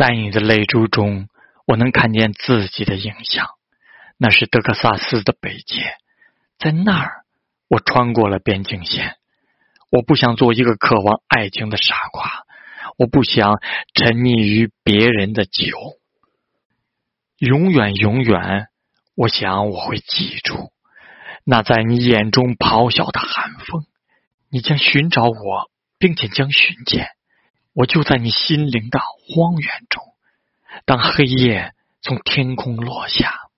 在你的泪珠中，我能看见自己的影像。那是德克萨斯的北界，在那儿，我穿过了边境线。我不想做一个渴望爱情的傻瓜，我不想沉溺于别人的酒。永远，永远，我想我会记住那在你眼中咆哮的寒风。你将寻找我，并且将寻见我，就在你心灵的荒原中。当黑夜从天空落下。